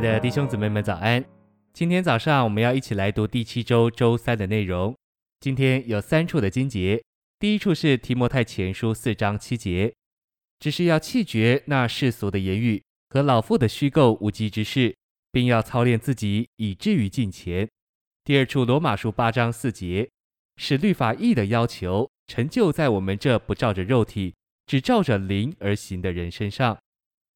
的弟兄姊妹们，早安！今天早上我们要一起来读第七周周三的内容。今天有三处的经节，第一处是提摩太前书四章七节，只是要弃绝那世俗的言语和老妇的虚构无稽之事，并要操练自己，以至于敬虔。第二处罗马书八章四节，使律法义的要求成就在我们这不照着肉体，只照着灵而行的人身上。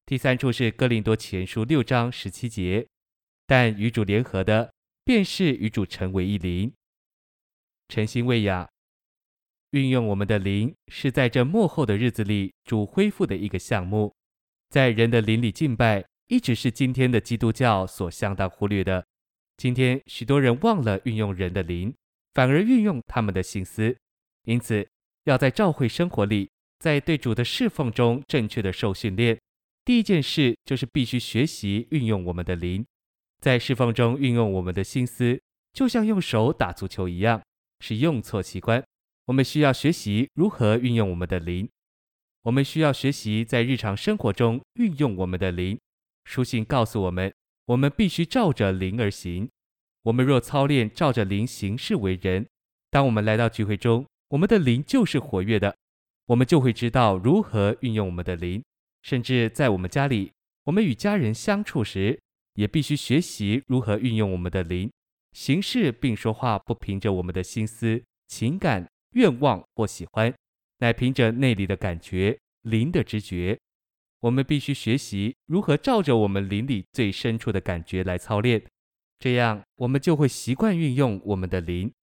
第三处是哥林多前书六章十七节，但与主联合的，便是与主成为一灵。诚心喂养，运用我们的灵，是在这末后的日子里主恢复的一个项目。在人的灵里敬拜，一直是今天的基督教所相当忽略的。今天许多人忘了运用人的灵，反而运用他们的心思。因此，要在教会生活里，在对主的侍奉中正确的受训练。第一件事就是必须学习运用我们的灵，在侍奉中运用我们的心思，就像用手打足球一样，是用错器官。我们需要学习如何运用我们的灵，我们需要学习在日常生活中运用我们的灵。书信告诉我们，我们必须照着灵而行。我们若操练照着灵行事为人，当我们来到聚会中，我们的灵就是活跃的，我们就会知道如何运用我们的灵。甚至在我们家里，我们与家人相处时，也必须学习如何运用我们的灵，行事并说话，不凭着我们的心思、情感、愿望或喜欢，乃凭着内里的感觉、灵的直觉。我们必须学习如何照着我们灵里最深处的感觉来操练，这样我们就会习惯运用我们的灵。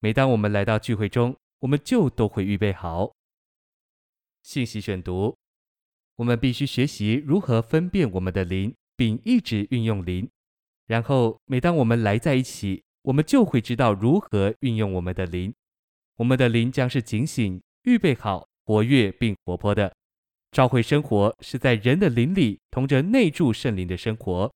每当我们来到聚会中，我们就都会预备好。信息选读。我们必须学习如何分辨我们的灵，并一直运用灵。然后，每当我们来在一起，我们就会知道如何运用我们的灵。我们的灵将是警醒、预备好、活跃并活泼的。召会生活是在人的灵里同着内住圣灵的生活。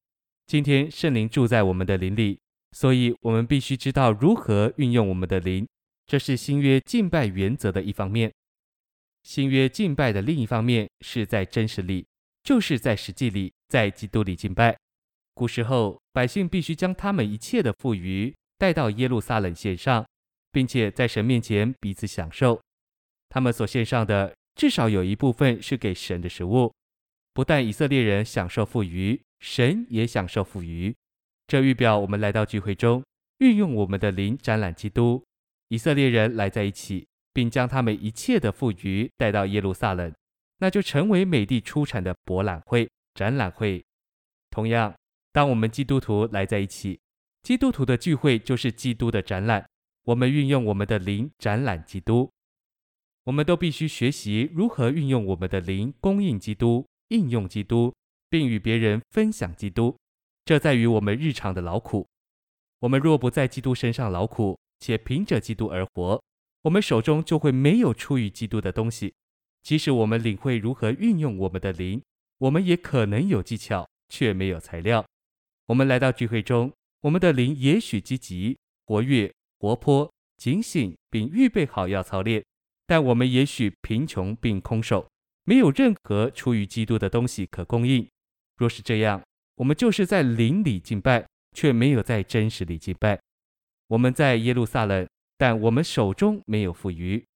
今天圣灵住在我们的灵里，所以我们必须知道如何运用我们的灵。这是新约敬拜原则的一方面。新约敬拜的另一方面是在真实里，就是在实际里，在基督里敬拜。古时候，百姓必须将他们一切的富余带到耶路撒冷献上，并且在神面前彼此享受。他们所献上的至少有一部分是给神的食物。不但以色列人享受富余，神也享受富余。这预表我们来到聚会中，运用我们的灵展览基督。以色列人来在一起。并将他们一切的富余带到耶路撒冷，那就成为美地出产的博览会、展览会。同样，当我们基督徒来在一起，基督徒的聚会就是基督的展览。我们运用我们的灵展览基督，我们都必须学习如何运用我们的灵供应基督、应用基督，并与别人分享基督。这在于我们日常的劳苦。我们若不在基督身上劳苦，且凭着基督而活，我们手中就会没有出于基督的东西。即使我们领会如何运用我们的灵，我们也可能有技巧，却没有材料。我们来到聚会中，我们的灵也许积极、活跃、活泼、警醒，并预备好要操练，但我们也许贫穷并空手，没有任何出于基督的东西可供应。若是这样，我们就是在灵里敬拜，却没有在真实里敬拜。我们在耶路撒冷。但我们手中没有富余，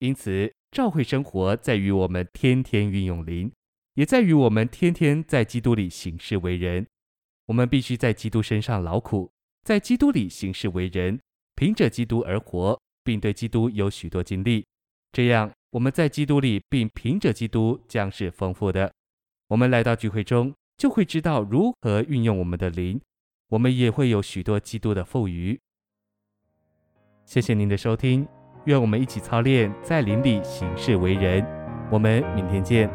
因此召会生活在于我们天天运用灵，也在于我们天天在基督里行事为人。我们必须在基督身上劳苦，在基督里行事为人，凭着基督而活，并对基督有许多经历。这样我们在基督里，并凭着基督将是丰富的。我们来到聚会中，就会知道如何运用我们的灵，我们也会有许多基督的富余。谢谢您的收听，愿我们一起操练在邻里行事为人。我们明天见。